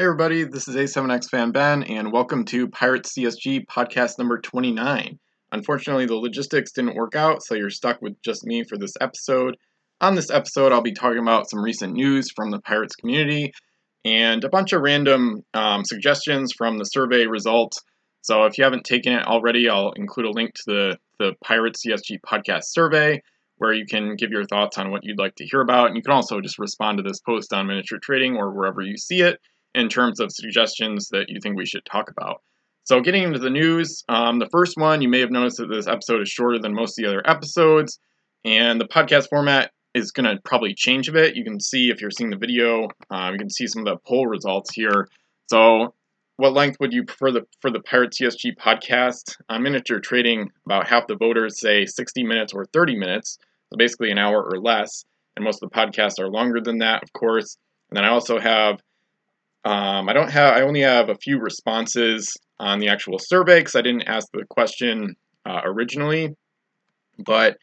Hey everybody, this is A7X fan Ben, and welcome to Pirates CSG podcast number 29. Unfortunately, the logistics didn't work out, so you're stuck with just me for this episode. On this episode, I'll be talking about some recent news from the Pirates community and a bunch of random um, suggestions from the survey results. So if you haven't taken it already, I'll include a link to the, the Pirates CSG podcast survey where you can give your thoughts on what you'd like to hear about. And you can also just respond to this post on Miniature Trading or wherever you see it in terms of suggestions that you think we should talk about. So, getting into the news, um, the first one, you may have noticed that this episode is shorter than most of the other episodes, and the podcast format is going to probably change a bit. You can see if you're seeing the video, um, you can see some of the poll results here. So, what length would you prefer the, for the Pirate CSG podcast? On miniature trading, about half the voters say 60 minutes or 30 minutes, so basically an hour or less. And most of the podcasts are longer than that, of course. And then I also have um, I don't have. I only have a few responses on the actual survey because I didn't ask the question uh, originally. But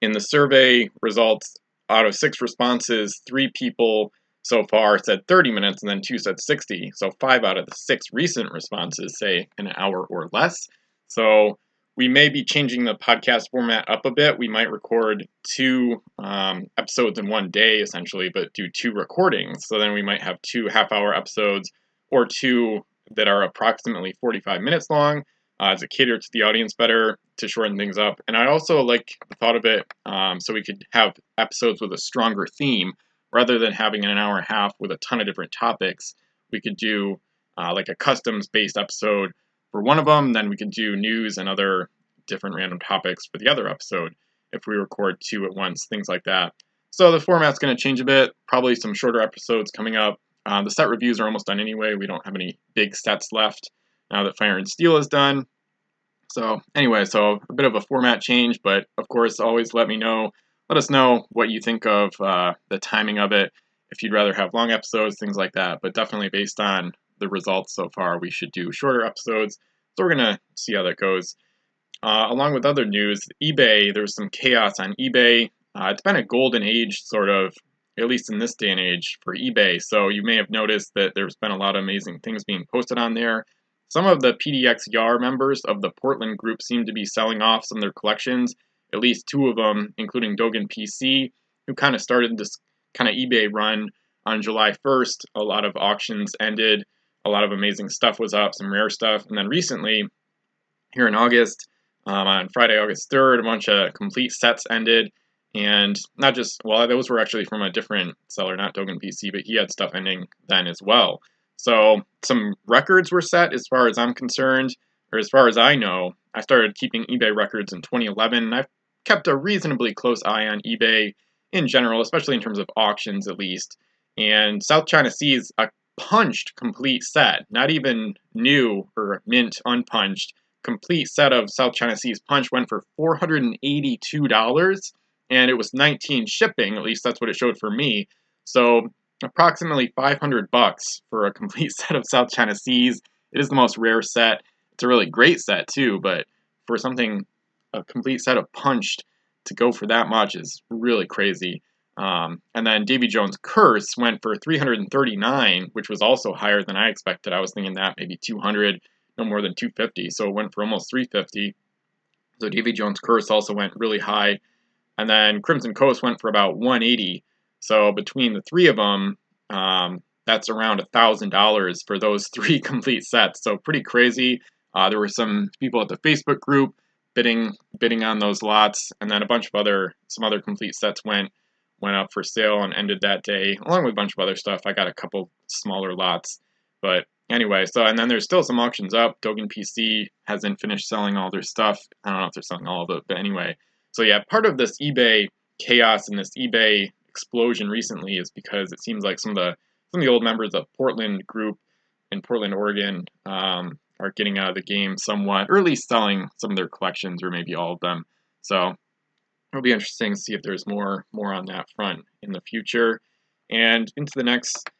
in the survey results, out of six responses, three people so far said 30 minutes, and then two said 60. So five out of the six recent responses say an hour or less. So we may be changing the podcast format up a bit. We might record two um, episodes in one day, essentially, but do two recordings. So then we might have two half hour episodes or two that are approximately 45 minutes long uh, to cater to the audience better, to shorten things up. And I also like the thought of it um, so we could have episodes with a stronger theme rather than having an hour and a half with a ton of different topics. We could do uh, like a customs based episode for one of them. Then we can do news and other different random topics for the other episode if we record two at once, things like that. So the format's going to change a bit. Probably some shorter episodes coming up. Uh, the set reviews are almost done anyway. We don't have any big sets left now that Fire and Steel is done. So anyway, so a bit of a format change, but of course, always let me know. Let us know what you think of uh, the timing of it. If you'd rather have long episodes, things like that. But definitely based on the results so far, we should do shorter episodes. So we're going to see how that goes. Uh, along with other news, eBay, there was some chaos on eBay. Uh, it's been a golden age, sort of, at least in this day and age, for eBay. So you may have noticed that there's been a lot of amazing things being posted on there. Some of the PDX YAR members of the Portland group seem to be selling off some of their collections, at least two of them, including Dogen PC, who kind of started this kind of eBay run on July 1st. A lot of auctions ended a lot of amazing stuff was up, some rare stuff. And then recently, here in August, um, on Friday, August 3rd, a bunch of complete sets ended. And not just, well, those were actually from a different seller, not Dogen PC, but he had stuff ending then as well. So some records were set as far as I'm concerned, or as far as I know. I started keeping eBay records in 2011, and I've kept a reasonably close eye on eBay in general, especially in terms of auctions at least. And South China Sea is a punched complete set, not even new or mint unpunched. Complete set of South China Sea's punch went for $482 and it was 19 shipping, at least that's what it showed for me. So approximately 500 bucks for a complete set of South China Seas. It is the most rare set. It's a really great set too, but for something a complete set of punched to go for that much is really crazy. Um, and then Davy Jones' Curse went for 339, which was also higher than I expected. I was thinking that maybe 200, no more than 250. So it went for almost 350. So Davy Jones' Curse also went really high. And then Crimson Coast went for about 180. So between the three of them, um, that's around a $1,000 for those three complete sets. So pretty crazy. Uh, there were some people at the Facebook group bidding bidding on those lots, and then a bunch of other some other complete sets went went up for sale and ended that day, along with a bunch of other stuff. I got a couple smaller lots. But anyway, so and then there's still some auctions up. Dogen PC hasn't finished selling all their stuff. I don't know if they're selling all of it, but anyway. So yeah, part of this eBay chaos and this eBay explosion recently is because it seems like some of the some of the old members of Portland group in Portland, Oregon, um, are getting out of the game somewhat, or at least selling some of their collections, or maybe all of them. So it'll be interesting to see if there's more more on that front in the future. And into the next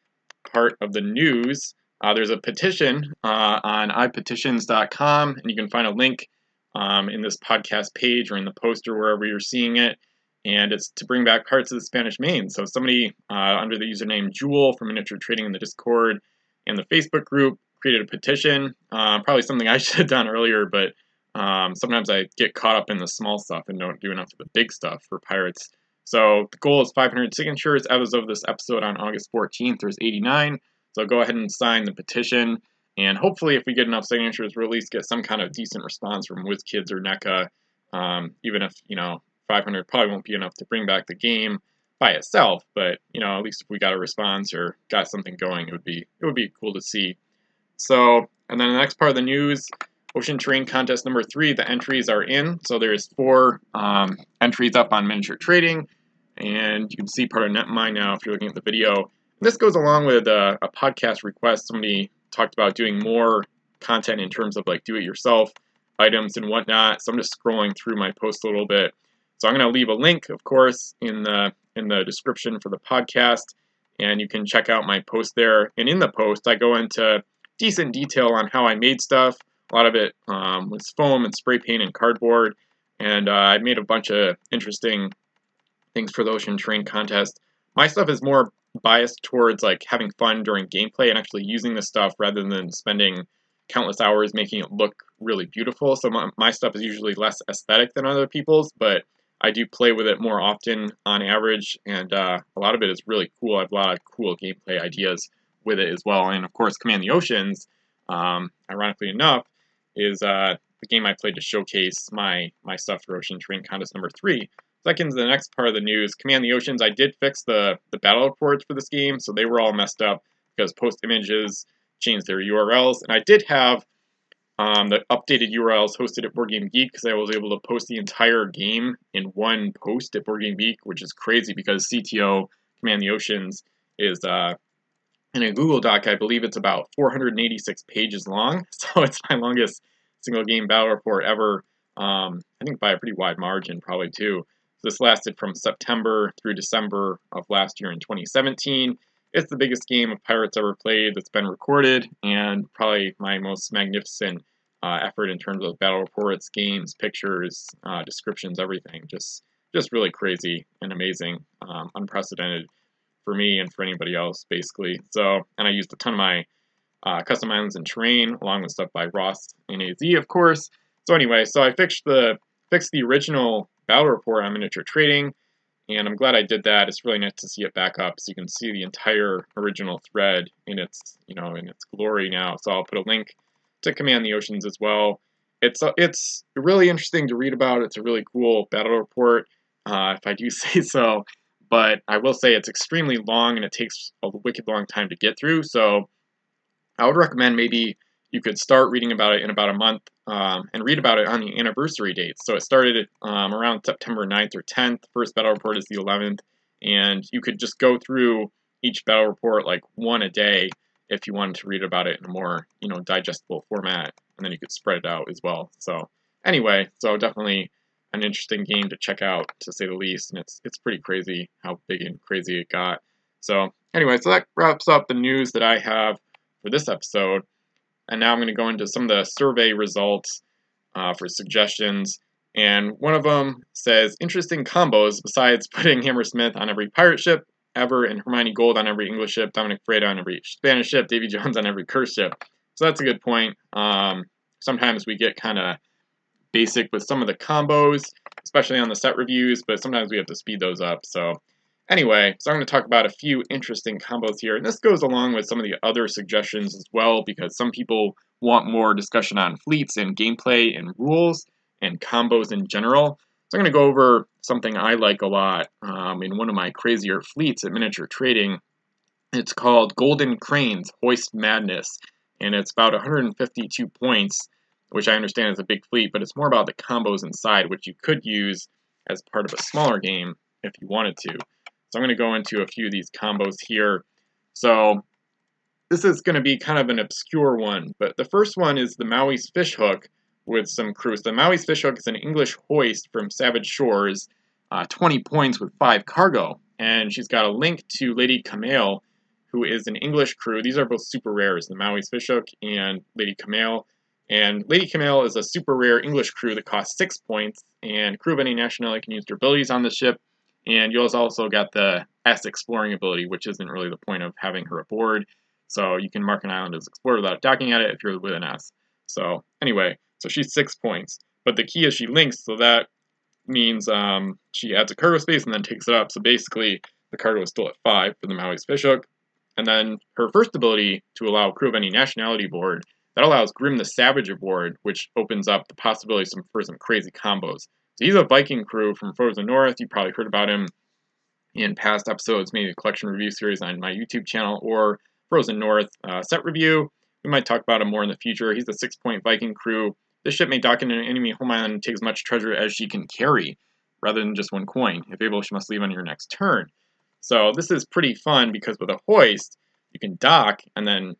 part of the news, uh, there's a petition uh, on ipetitions.com, and you can find a link um, in this podcast page or in the poster wherever you're seeing it. And it's to bring back Pirates of the Spanish Main. So somebody uh, under the username Jewel from Miniature Trading in the Discord and the Facebook group, created a petition. Uh, probably something I should have done earlier, but um, sometimes I get caught up in the small stuff and don't do enough of the big stuff for Pirates. So the goal is 500 signatures. As of this episode on August 14th, there's 89. So go ahead and sign the petition. And hopefully, if we get enough signatures, we'll at least get some kind of decent response from WizKids or NECA. Um, even if, you know, 500 probably won't be enough to bring back the game by itself, but, you know, at least if we got a response or got something going, it would be it would be cool to see. So, and then the next part of the news, Ocean Terrain Contest number three, the entries are in. So there's four um, entries up on miniature trading, and you can see part of NetMine now if you're looking at the video. This goes along with a, a podcast request. Somebody talked about doing more content in terms of like do-it-yourself items and whatnot. So I'm just scrolling through my post a little bit. So I'm going to leave a link, of course, in the in the description for the podcast, and you can check out my post there. And in the post, I go into decent detail on how I made stuff. A lot of it um, was foam and spray paint and cardboard, and uh, I made a bunch of interesting things for the Ocean Terrain contest. My stuff is more biased towards like having fun during gameplay and actually using the stuff rather than spending countless hours making it look really beautiful. So my, my stuff is usually less aesthetic than other people's, but I do play with it more often on average, and uh, a lot of it is really cool. I have a lot of cool gameplay ideas with it as well. And of course, Command the Oceans, um, ironically enough, is uh, the game I played to showcase my my stuff for Ocean Terrain Contest number three. Second to the next part of the news, Command the Oceans. I did fix the the battle reports for this game, so they were all messed up because post images changed their URLs, and I did have um, the updated URLs hosted at Board Game Geek because I was able to post the entire game in one post at Board Game Geek, which is crazy because CTO Command the Oceans is uh, in a Google Doc, I believe it's about 486 pages long. So it's my longest single game battle report ever. Um, I think by a pretty wide margin, probably too. This lasted from September through December of last year in 2017. It's the biggest game of Pirates ever played that's been recorded, and probably my most magnificent uh, effort in terms of battle reports, games, pictures, uh, descriptions, everything. Just, just really crazy and amazing, um, unprecedented for me and for anybody else, basically. So, and I used a ton of my uh, custom islands and terrain, along with stuff by Ross and AZ, of course. So anyway, so I fixed the fixed the original battle report on miniature trading, and I'm glad I did that. It's really nice to see it back up, so you can see the entire original thread in its you know in its glory now. So I'll put a link to Command the Oceans as well. It's it's really interesting to read about. It's a really cool battle report, uh, if I do say so but I will say it's extremely long and it takes a wicked long time to get through. So I would recommend maybe you could start reading about it in about a month um, and read about it on the anniversary dates. So it started um, around September 9th or 10th. First battle report is the 11th. And you could just go through each battle report like one a day if you wanted to read about it in a more, you know, digestible format. And then you could spread it out as well. So anyway, so definitely an interesting game to check out, to say the least. And it's it's pretty crazy how big and crazy it got. So anyway, so that wraps up the news that I have for this episode. And now I'm going to go into some of the survey results uh, for suggestions. And one of them says interesting combos besides putting Hammersmith on every pirate ship ever and Hermione Gold on every English ship, Dominic Freda on every Spanish ship, Davy Jones on every curse ship. So that's a good point. Um, sometimes we get kind of basic with some of the combos, especially on the set reviews, but sometimes we have to speed those up. So anyway, so I'm going to talk about a few interesting combos here, and this goes along with some of the other suggestions as well, because some people want more discussion on fleets and gameplay and rules and combos in general. So I'm going to go over something I like a lot um, in one of my crazier fleets at Miniature Trading. It's called Golden Cranes Hoist Madness, and it's about 152 points which I understand is a big fleet, but it's more about the combos inside, which you could use as part of a smaller game if you wanted to. So I'm going to go into a few of these combos here. So this is going to be kind of an obscure one, but the first one is the Maui's Fishhook with some crews. The Maui's Fishhook is an English hoist from Savage Shores, uh, 20 points with 5 cargo, and she's got a link to Lady Kamale, who is an English crew. These are both super rares, the Maui's Fishhook and Lady Kamale. And Lady Camille is a super rare English crew that costs six points, and crew of any nationality can use their abilities on the ship. And you also got the S exploring ability, which isn't really the point of having her aboard. So you can mark an island as explored without docking at it if you're with an S. So anyway, so she's six points. But the key is she links, so that means um, she adds a cargo space and then takes it up. So basically, the cargo is still at five for the Maui's fishhook. And then her first ability to allow crew of any nationality aboard, that allows Grim the Savage aboard, which opens up the possibility for some crazy combos. So he's a Viking crew from Frozen North. You probably heard about him in past episodes, maybe a collection review series on my YouTube channel or Frozen North uh, set review. We might talk about him more in the future. He's a six point Viking crew. This ship may dock in an enemy home island and take as much treasure as she can carry, rather than just one coin. If able, she must leave on your next turn. So this is pretty fun because with a hoist, you can dock and then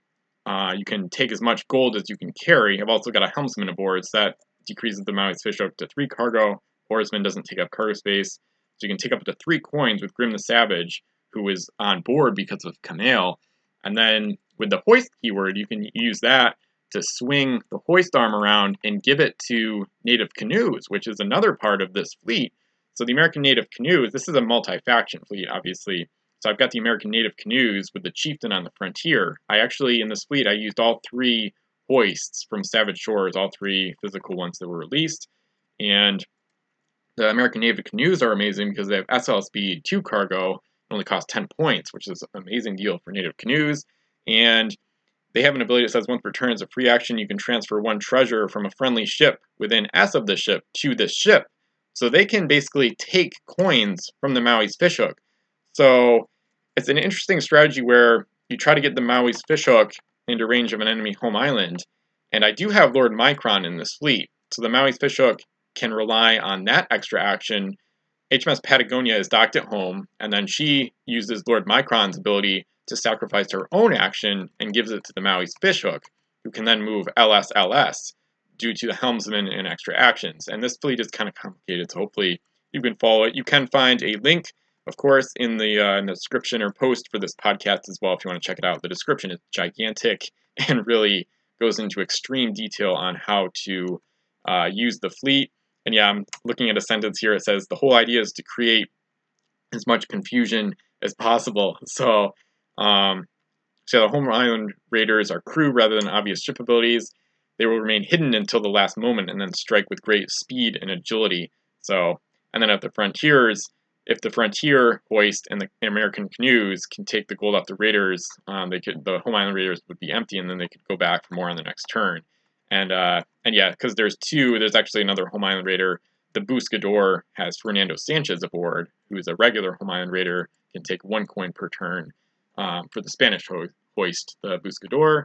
uh, you can take as much gold as you can carry. I've also got a helmsman aboard, so that decreases the amount of fish fishhook to three cargo. Oarsman doesn't take up cargo space. So you can take up to three coins with Grim the Savage, who is on board because of Kamail. And then with the hoist keyword, you can use that to swing the hoist arm around and give it to native canoes, which is another part of this fleet. So the American native canoes, this is a multi-faction fleet, obviously. So I've got the American native canoes with the chieftain on the frontier. I actually, in this fleet, I used all three hoists from Savage Shores, all three physical ones that were released. And the American Native canoes are amazing because they have SL speed 2 cargo. It only costs 10 points, which is an amazing deal for native canoes. And they have an ability that says once per turn as a free action, you can transfer one treasure from a friendly ship within S of the ship to this ship. So they can basically take coins from the Maui's fishhook. So it's an interesting strategy where you try to get the Maui's fishhook into range of an enemy home island. And I do have Lord Micron in this fleet. So the Maui's fishhook can rely on that extra action. HMS Patagonia is docked at home, and then she uses Lord Micron's ability to sacrifice her own action and gives it to the Maui's fishhook, who can then move LSLS due to the helmsman and extra actions. And this fleet is kind of complicated, so hopefully you can follow it. You can find a link, of course, in the, uh, in the description or post for this podcast as well if you want to check it out. The description is gigantic and really goes into extreme detail on how to uh, use the fleet and yeah, I'm looking at a sentence here. It says the whole idea is to create as much confusion as possible. So, um, so the home island raiders are crew rather than obvious ship abilities. They will remain hidden until the last moment and then strike with great speed and agility. So, and then at the frontiers, if the frontier hoist and the American canoes can take the gold off the raiders, um, they could the home island raiders would be empty, and then they could go back for more on the next turn. And uh, and yeah, because there's two. There's actually another home island raider. The Buscador has Fernando Sanchez aboard, who is a regular home island raider, can take one coin per turn um, for the Spanish ho- hoist, the Buscador.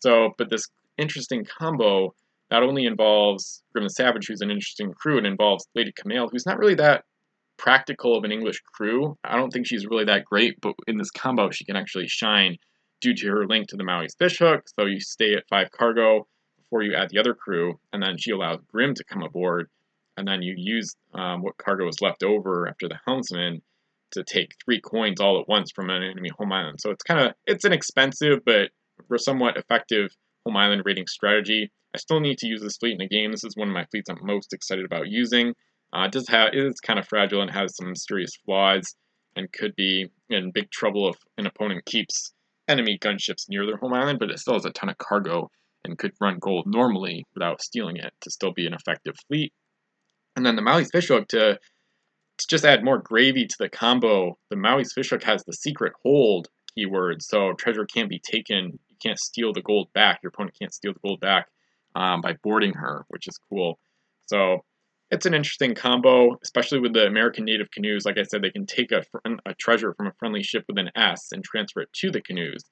So, but this interesting combo not only involves Grim the Savage, who's an interesting crew, it involves Lady Camille, who's not really that practical of an English crew. I don't think she's really that great, but in this combo, she can actually shine due to her link to the Maui's fishhook. So you stay at five cargo before you add the other crew, and then she allows Grim to come aboard, and then you use um, what cargo is left over after the helmsman to take three coins all at once from an enemy home island. So it's kind of it's an expensive but somewhat effective home island raiding strategy. I still need to use this fleet in the game. This is one of my fleets I'm most excited about using. Uh, does have kind of fragile and has some mysterious flaws, and could be in big trouble if an opponent keeps enemy gunships near their home island. But it still has a ton of cargo and could run gold normally without stealing it to still be an effective fleet. And then the Maui's Fishhook to, to just add more gravy to the combo, the Maui's Fishhook has the secret hold keyword, so treasure can't be taken. You can't steal the gold back. Your opponent can't steal the gold back um, by boarding her, which is cool. So it's an interesting combo, especially with the American native canoes. Like I said, they can take a, a treasure from a friendly ship with an S and transfer it to the canoes.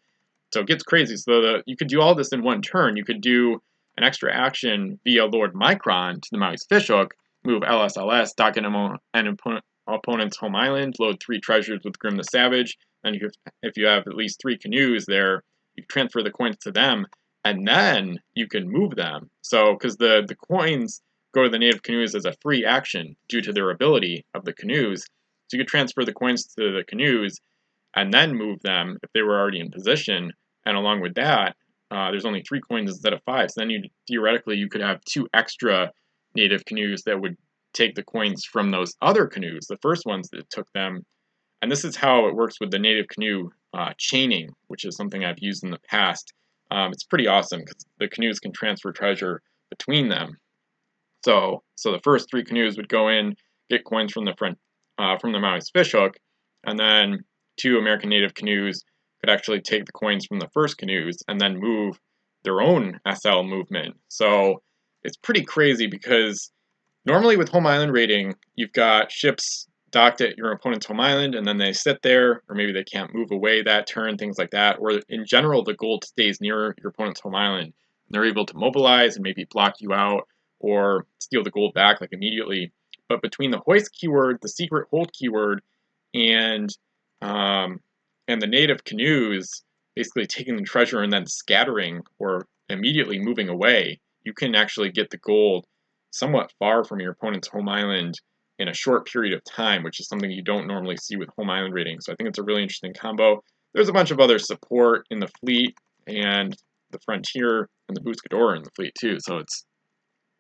So it gets crazy. So the, you could do all this in one turn. You could do an extra action via Lord Micron to the Maui's Fishhook, move LSLS, dock an, an opponent's home island, load three treasures with Grim the Savage. And you, if you have at least three canoes there, you transfer the coins to them, and then you can move them. So, because the, the coins go to the native canoes as a free action due to their ability of the canoes. So you could transfer the coins to the canoes and then move them if they were already in position and along with that, uh, there's only three coins instead of five. So then you theoretically you could have two extra native canoes that would take the coins from those other canoes, the first ones that took them, And this is how it works with the native canoe uh, chaining, which is something I've used in the past. Um, it's pretty awesome because the canoes can transfer treasure between them. So, so the first three canoes would go in, get coins from the front, uh, from the Maui's fishhook, and then two American native canoes could actually take the coins from the first canoes and then move their own SL movement. So it's pretty crazy because normally with home island raiding, you've got ships docked at your opponent's home island and then they sit there, or maybe they can't move away that turn, things like that. Or in general, the gold stays near your opponent's home island. And they're able to mobilize and maybe block you out or steal the gold back like immediately. But between the hoist keyword, the secret hold keyword, and um, and the native canoes basically taking the treasure and then scattering or immediately moving away, you can actually get the gold somewhat far from your opponent's home island in a short period of time, which is something you don't normally see with home island raiding. So I think it's a really interesting combo. There's a bunch of other support in the fleet and the Frontier and the Buscador in the fleet too. So it's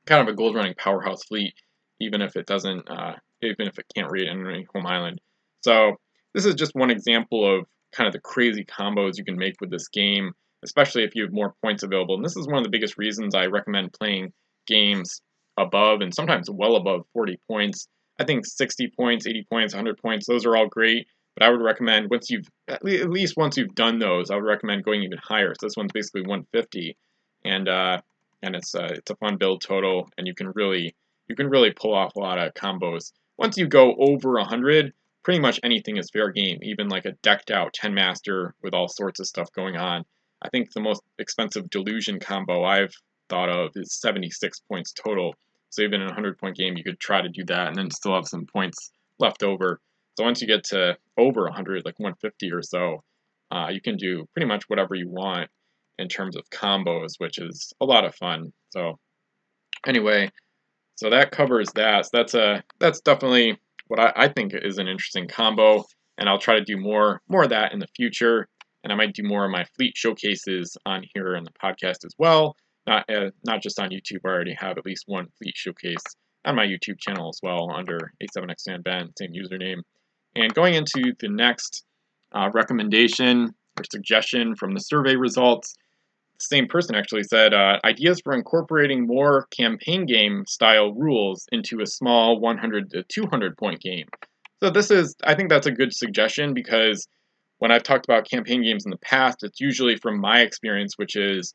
kind of a gold running powerhouse fleet, even if it doesn't, uh, even if it can't raid any home island. So this is just one example of kind of the crazy combos you can make with this game, especially if you have more points available. And this is one of the biggest reasons I recommend playing games above and sometimes well above 40 points. I think 60 points, 80 points, 100 points, those are all great. But I would recommend once you've at least once you've done those, I would recommend going even higher. So this one's basically 150, and uh, and it's uh, it's a fun build total, and you can really you can really pull off a lot of combos. Once you go over 100, pretty much anything is fair game, even like a decked out 10 master with all sorts of stuff going on. I think the most expensive delusion combo I've thought of is 76 points total. So even in a 100 point game, you could try to do that and then still have some points left over. So once you get to over 100, like 150 or so, uh, you can do pretty much whatever you want in terms of combos, which is a lot of fun. So anyway, so that covers that. So that's a that's definitely what I, I think is an interesting combo, and I'll try to do more more of that in the future. And I might do more of my fleet showcases on here in the podcast as well. Not uh, not just on YouTube. I already have at least one fleet showcase on my YouTube channel as well under A7XFanBen, same username. And going into the next uh, recommendation or suggestion from the survey results, same person actually said uh, ideas for incorporating more campaign game style rules into a small 100 to 200 point game. So this is, I think that's a good suggestion because when I've talked about campaign games in the past, it's usually from my experience, which is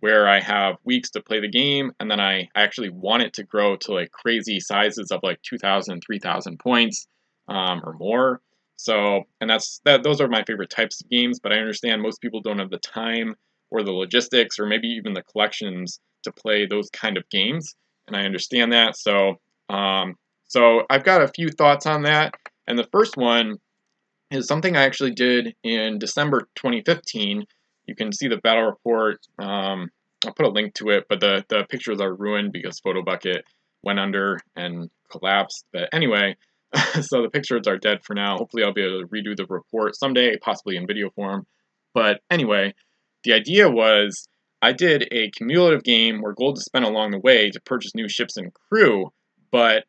where I have weeks to play the game and then I actually want it to grow to like crazy sizes of like 2,000, 3,000 points um, or more. So, and that's that. Those are my favorite types of games, but I understand most people don't have the time or the logistics or maybe even the collections to play those kind of games. And I understand that. So, um, so I've got a few thoughts on that. And the first one is something I actually did in December 2015. You can see the battle report. Um, I'll put a link to it, but the, the pictures are ruined because PhotoBucket went under and collapsed. But anyway, so the pictures are dead for now. Hopefully, I'll be able to redo the report someday, possibly in video form. But anyway, the idea was I did a cumulative game where gold is spent along the way to purchase new ships and crew, but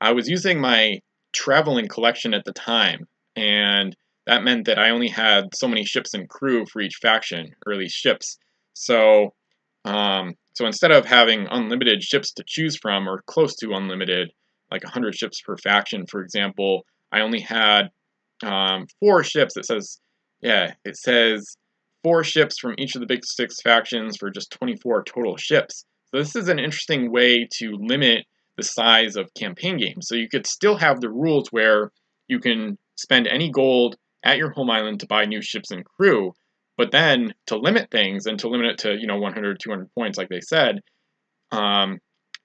I was using my traveling collection at the time, and that meant that I only had so many ships and crew for each faction, or at least ships. So, um, so instead of having unlimited ships to choose from, or close to unlimited, like 100 ships per faction, for example, I only had um, four ships. It says, yeah, it says four ships from each of the big six factions for just 24 total ships. So this is an interesting way to limit the size of campaign games. So you could still have the rules where you can spend any gold at your home island to buy new ships and crew, but then to limit things and to limit it to, you know, 100, 200 points, like they said, um,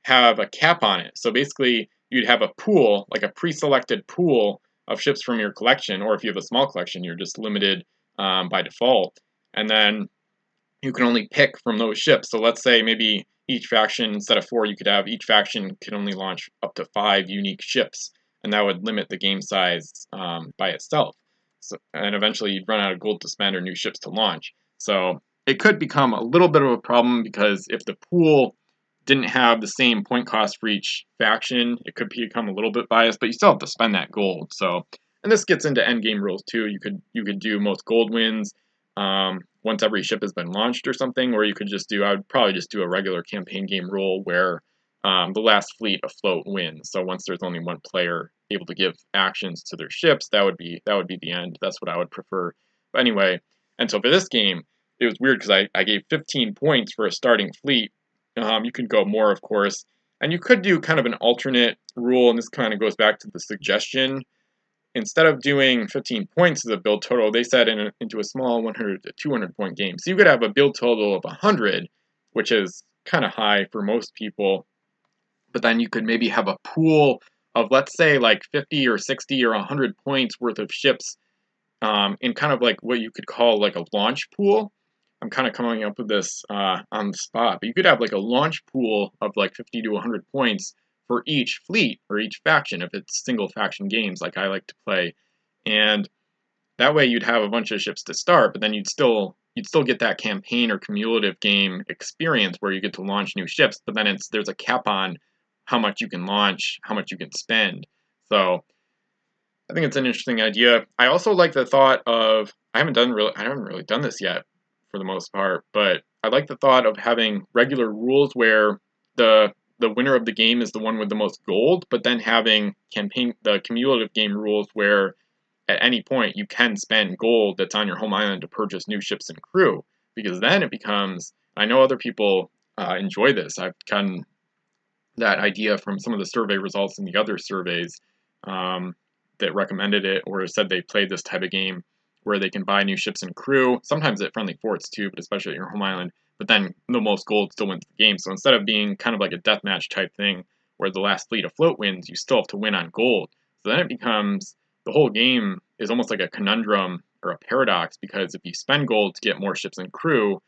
have a cap on it. So basically, you'd have a pool, like a pre-selected pool of ships from your collection, or if you have a small collection, you're just limited um, by default and then you can only pick from those ships. So let's say maybe each faction, instead of four, you could have each faction can only launch up to five unique ships, and that would limit the game size um, by itself. So, and eventually you'd run out of gold to spend or new ships to launch. So it could become a little bit of a problem because if the pool didn't have the same point cost for each faction, it could become a little bit biased, but you still have to spend that gold. So And this gets into endgame rules too. You could you could do most gold wins um, once every ship has been launched or something, or you could just do I would probably just do a regular campaign game rule where um, the last fleet afloat wins. So once there's only one player able to give actions to their ships, that would be that would be the end. That's what I would prefer. But anyway, and so for this game, it was weird because I, I gave 15 points for a starting fleet. Um, you can go more, of course, and you could do kind of an alternate rule, and this kind of goes back to the suggestion. Instead of doing 15 points as a build total, they set in into a small 100 to 200 point game. So you could have a build total of 100, which is kind of high for most people. But then you could maybe have a pool of, let's say, like 50 or 60 or 100 points worth of ships um, in kind of like what you could call like a launch pool. I'm kind of coming up with this uh, on the spot, but you could have like a launch pool of like 50 to 100 points for each fleet or each faction if it's single faction games like I like to play. And that way you'd have a bunch of ships to start, but then you'd still you'd still get that campaign or cumulative game experience where you get to launch new ships, but then it's there's a cap on how much you can launch, how much you can spend. So I think it's an interesting idea. I also like the thought of I haven't done really I haven't really done this yet for the most part, but I like the thought of having regular rules where the the winner of the game is the one with the most gold, but then having campaign the cumulative game rules where at any point you can spend gold that's on your home island to purchase new ships and crew because then it becomes I know other people uh, enjoy this. I've gotten that idea from some of the survey results in the other surveys. Um, that recommended it or said they played this type of game where they can buy new ships and crew, sometimes at friendly forts too, but especially at your home island. But then the most gold still wins the game. So instead of being kind of like a deathmatch type thing where the last fleet afloat wins, you still have to win on gold. So then it becomes the whole game is almost like a conundrum or a paradox because if you spend gold to get more ships and crew,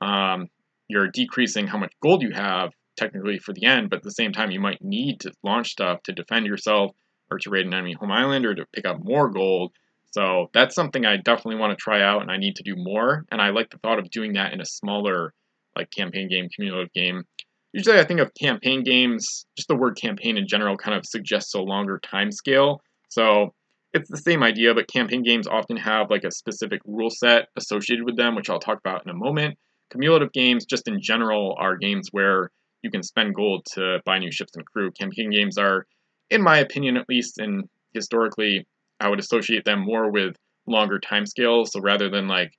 um, you're decreasing how much gold you have technically for the end, but at the same time you might need to launch stuff to defend yourself or to raid an enemy home island or to pick up more gold. So that's something I definitely want to try out and I need to do more. And I like the thought of doing that in a smaller like campaign game, cumulative game. Usually I think of campaign games, just the word campaign in general kind of suggests a longer time scale. So it's the same idea, but campaign games often have like a specific rule set associated with them, which I'll talk about in a moment. Cumulative games, just in general, are games where you can spend gold to buy new ships and crew. Campaign games are in my opinion at least, and historically, I would associate them more with longer time scales. So rather than like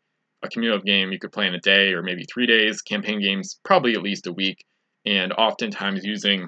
a cumulative game you could play in a day or maybe three days, campaign games probably at least a week, and oftentimes using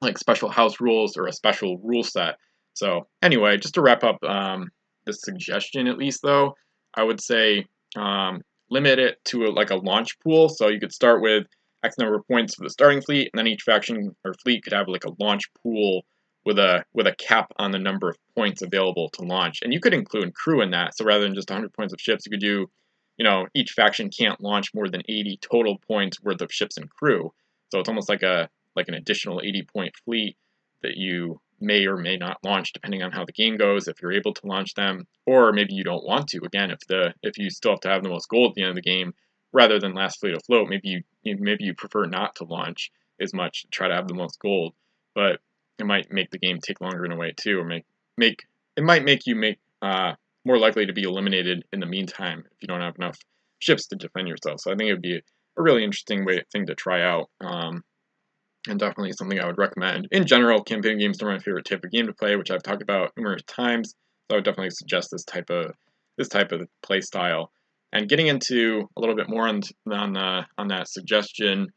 like special house rules or a special rule set. So anyway, just to wrap up um, the suggestion at least though, I would say um, limit it to a, like a launch pool. So you could start with X number of points for the starting fleet, and then each faction or fleet could have like a launch pool with a with a cap on the number of points available to launch. And you could include crew in that. So rather than just 100 points of ships, you could do, you know, each faction can't launch more than 80 total points worth of ships and crew. So it's almost like a like an additional 80 point fleet that you may or may not launch depending on how the game goes if you're able to launch them or maybe you don't want to again if the if you still have to have the most gold at the end of the game rather than last fleet afloat maybe you maybe you prefer not to launch as much try to have the most gold but it might make the game take longer in a way too, or make make it might make you make uh, more likely to be eliminated in the meantime if you don't have enough ships to defend yourself. So I think it would be a really interesting way thing to try out, um, and definitely something I would recommend. In general, campaign games are my favorite type of game to play, which I've talked about numerous times. So I would definitely suggest this type of this type of play style. And getting into a little bit more on on uh, on that suggestion,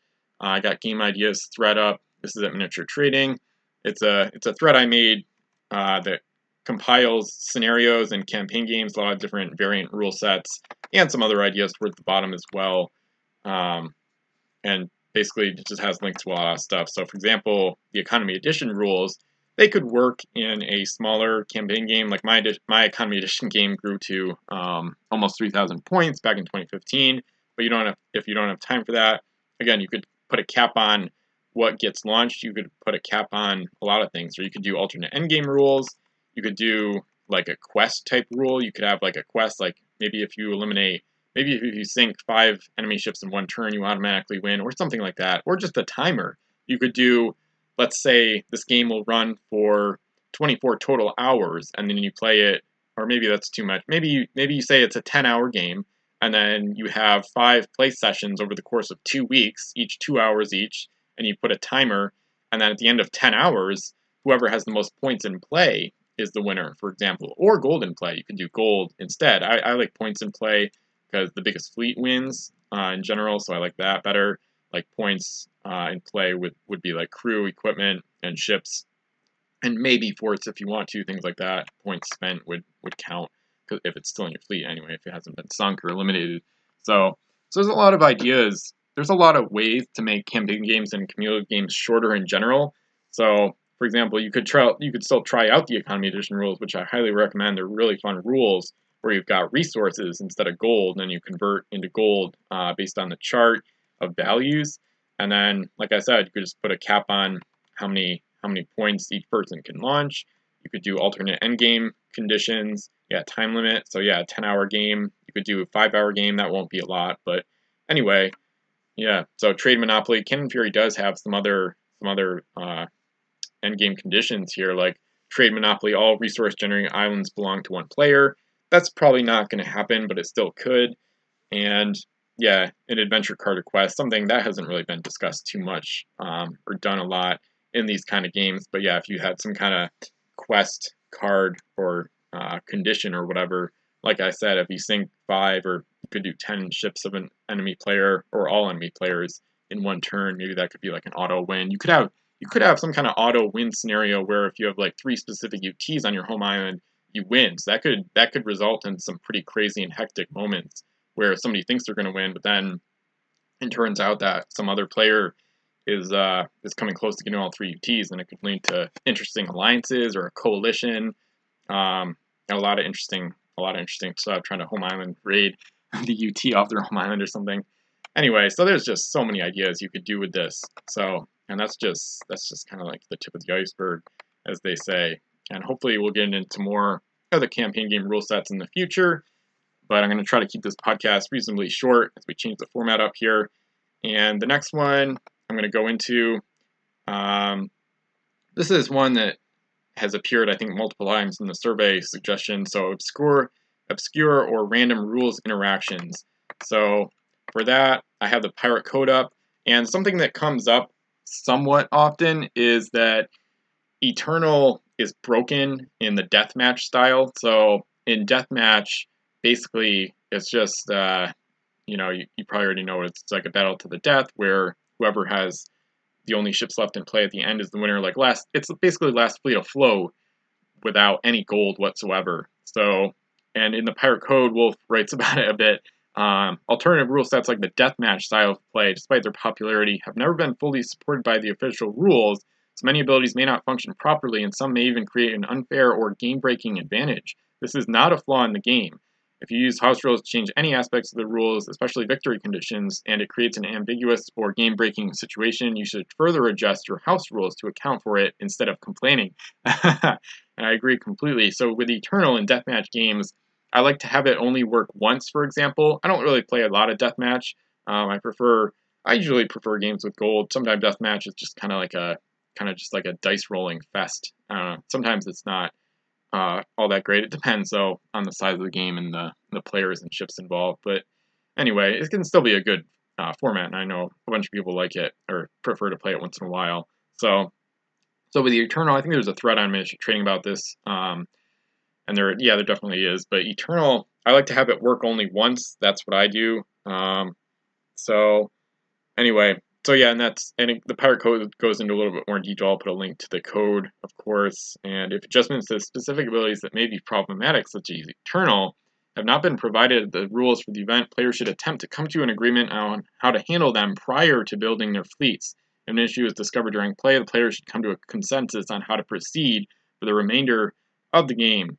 uh, I got Game Ideas thread up. This is at Miniature Trading. It's a it's a thread I made uh, that compiles scenarios and campaign games, a lot of different variant rule sets, and some other ideas towards the bottom as well. Um, and basically, it just has links to a lot of stuff. So, for example, the economy edition rules they could work in a smaller campaign game. Like my my economy edition game grew to um, almost 3,000 points back in 2015. But you don't have if you don't have time for that. Again, you could put a cap on what gets launched, you could put a cap on a lot of things, or you could do alternate endgame rules. You could do like a quest type rule. You could have like a quest, like maybe if you eliminate, maybe if you sink five enemy ships in one turn, you automatically win, or something like that, or just a timer. You could do, let's say this game will run for 24 total hours, and then you play it, or maybe that's too much. Maybe you, maybe you say it's a 10 hour game, and then you have five play sessions over the course of two weeks, each two hours each, and you put a timer, and then at the end of 10 hours, whoever has the most points in play is the winner, for example, or gold in play. You can do gold instead. I, I like points in play because the biggest fleet wins uh, in general, so I like that better. Like points uh, in play would, would be like crew, equipment, and ships, and maybe forts if you want to, things like that. Points spent would, would count if it's still in your fleet anyway, if it hasn't been sunk or eliminated. So, so there's a lot of ideas. There's a lot of ways to make campaign games and community games shorter in general. So for example, you could try you could still try out the economy edition rules, which I highly recommend. They're really fun rules where you've got resources instead of gold, and then you convert into gold uh, based on the chart of values. And then, like I said, you could just put a cap on how many how many points each person can launch. You could do alternate end game conditions. Yeah, time limit. So yeah, 10 hour game. You could do a five hour game. That won't be a lot, but anyway, yeah. So trade monopoly. Cannon Fury does have some other some other uh, end game conditions here, like trade monopoly, all resource generating islands belong to one player. That's probably not going to happen, but it still could. And yeah, an adventure card quest, something that hasn't really been discussed too much um, or done a lot in these kind of games. But yeah, if you had some kind of quest card or uh, condition or whatever, like I said, if you sink five or could do 10 ships of an enemy player or all enemy players in one turn, maybe that could be like an auto win. You could have you could have some kind of auto win scenario where if you have like three specific UTs on your home island, you win. So that could that could result in some pretty crazy and hectic moments where somebody thinks they're going to win, but then it turns out that some other player is uh, is coming close to getting all three UTs, and it could lead to interesting alliances or a coalition. Um, and a lot of interesting, a lot of interesting stuff. Trying to home island raid the UT off their home island or something. Anyway, so there's just so many ideas you could do with this. So and that's just that's just kind of like the tip of the iceberg, as they say. And hopefully we'll get into more other campaign game rule sets in the future. But I'm going to try to keep this podcast reasonably short as we change the format up here. And the next one I'm going to go into, um, this is one that has appeared, I think, multiple times in the survey suggestion. So obscure, obscure or random rules interactions. So for that, I have the pirate code up, and something that comes up somewhat often is that Eternal is broken in the deathmatch style. So in deathmatch, basically it's just uh, you know you, you probably already know it's, like a battle to the death where whoever has the only ships left in play at the end is the winner. Like last, it's basically last fleet afloat without any gold whatsoever. So, and in the Pirate Code, Wolf writes about it a bit. Um, alternative rule sets like the deathmatch style of play, despite their popularity, have never been fully supported by the official rules, so many abilities may not function properly, and some may even create an unfair or game breaking advantage. This is not a flaw in the game. If you use house rules to change any aspects of the rules, especially victory conditions, and it creates an ambiguous or game breaking situation, you should further adjust your house rules to account for it instead of complaining. and I agree completely. So, with Eternal and Deathmatch games, I like to have it only work once, for example. I don't really play a lot of deathmatch. Um, I prefer, I usually prefer games with gold. Sometimes deathmatch is just kind of like a, kind of just like a dice rolling fest. Uh, sometimes it's not uh, all that great. It depends though on the size of the game and the the players and ships involved. But anyway, it can still be a good uh, format, and I know a bunch of people like it or prefer to play it once in a while. So, so with the Eternal, I think there's a thread on Miniature Trading about this. Um, and there yeah there definitely is. But eternal i like to have it work only once. That's what i do. Um, so anyway. So yeah and that's and it, the pirate code goes into a little bit more detail. I'll put a link to the code of course. And if adjustments to specific abilities that may be problematic such as eternal have not been provided the rules for the event players should attempt to come to an agreement on how to handle them prior to building their fleets. If an issue is discovered during play the players should come to a consensus on how to proceed for the remainder of the game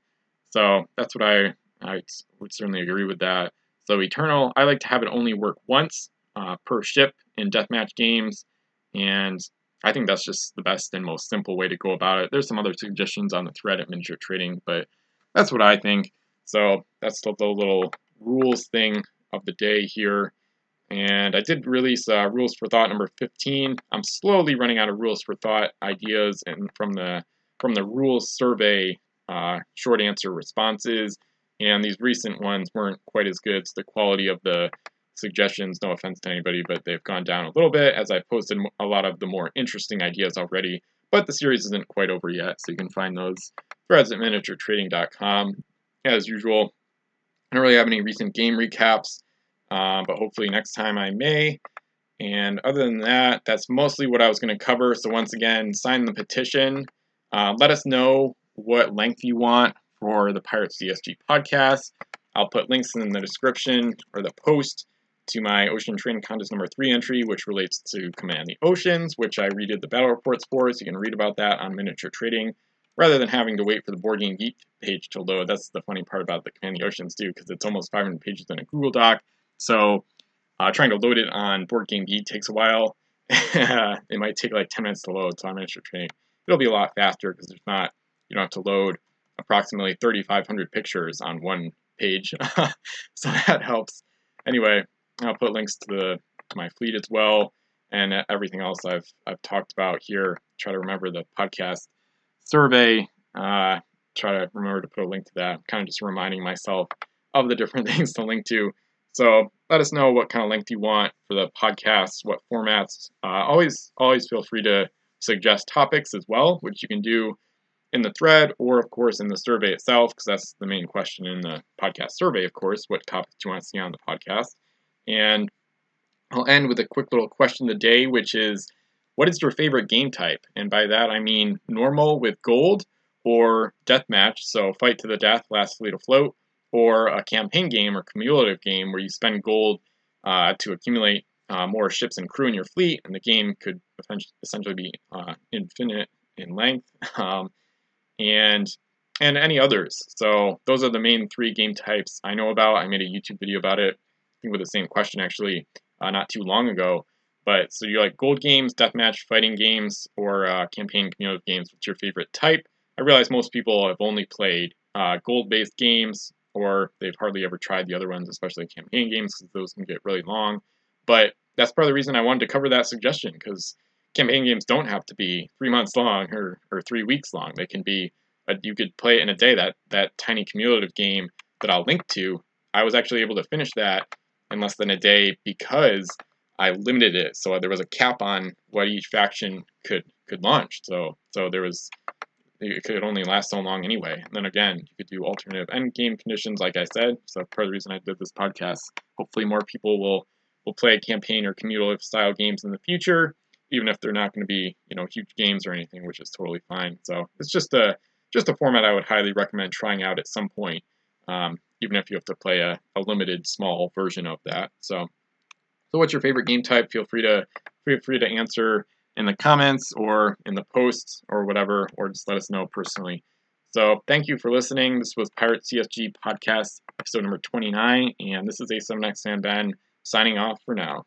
so that's what I I would certainly agree with that. So Eternal, I like to have it only work once uh, per ship in deathmatch games, and I think that's just the best and most simple way to go about it. There's some other suggestions on the thread at Miniature Trading, but that's what I think. So that's the, the little rules thing of the day here. And I did release uh, Rules for Thought number 15. I'm slowly running out of Rules for Thought ideas and from the from the rules survey uh, short answer responses, and these recent ones weren't quite as good. So the quality of the suggestions, no offense to anybody, but they've gone down a little bit as I posted a lot of the more interesting ideas already. But the series isn't quite over yet, so you can find those threads at miniaturetrading.com. As usual, I don't really have any recent game recaps, uh, but hopefully next time I may. And other than that, that's mostly what I was going to cover. So once again, sign the petition. Uh, let us know what length you want for the Pirate CSG podcast. I'll put links in the description or the post to my Ocean Terrain Contest number three entry, which relates to Command the Oceans, which I redid the battle reports for, so you can read about that on Miniature Trading rather than having to wait for the Board Game Geek page to load. That's the funny part about the Command the Oceans, too, because it's almost 500 pages in a Google Doc. So uh, trying to load it on Board Game Geek takes a while. it might take like 10 minutes to load, so on Miniature Trading, it'll be a lot faster because there's not, you don't have to load approximately 3,500 pictures on one page. so that helps. Anyway, I'll put links to the to my fleet as well and everything else I've I've talked about here. Try to remember the podcast survey. Uh, try to remember to put a link to that. kind of just reminding myself of the different things to link to. So let us know what kind of length you want for the podcast, what formats. Uh, always always feel free to suggest topics as well, which you can do in the thread or of course in the survey itself, because that's the main question in the podcast survey, of course, what topics you want to see on the podcast. And I'll end with a quick little question of the day, which is what is your favorite game type? And by that I mean normal with gold or deathmatch, so fight to the death, last fleet afloat, or a campaign game or cumulative game where you spend gold uh, to accumulate uh, more ships and crew in your fleet, and the game could essentially be uh, infinite in length, um, and and any others. So those are the main three game types I know about. I made a YouTube video about it I think with the same question actually uh, not too long ago. But so you like gold games, deathmatch, fighting games, or uh, campaign community games? What's your favorite type? I realize most people have only played uh, gold-based games, or they've hardly ever tried the other ones, especially campaign games, because those can get really long. But that's part of the reason I wanted to cover that suggestion, because campaign games don't have to be three months long or, or three weeks long. They can be, a, you could play it in a day. That that tiny cumulative game that I'll link to, I was actually able to finish that in less than a day because I limited it. So there was a cap on what each faction could could launch. So so there was it could only last so long anyway. And then again, you could do alternative end game conditions, like I said. So part of the reason I did this podcast. Hopefully, more people will will play campaign or cumulative style games in the future, even if they're not going to be you know huge games or anything, which is totally fine. So it's just a just a format I would highly recommend trying out at some point. Um, even if you have to play a, a limited small version of that. So, so what's your favorite game type? Feel free to feel free to answer in the comments or in the posts or whatever, or just let us know personally. So thank you for listening. This was Pirate CSG Podcast, episode number 29, and this is A7X Fan Ben signing off for now.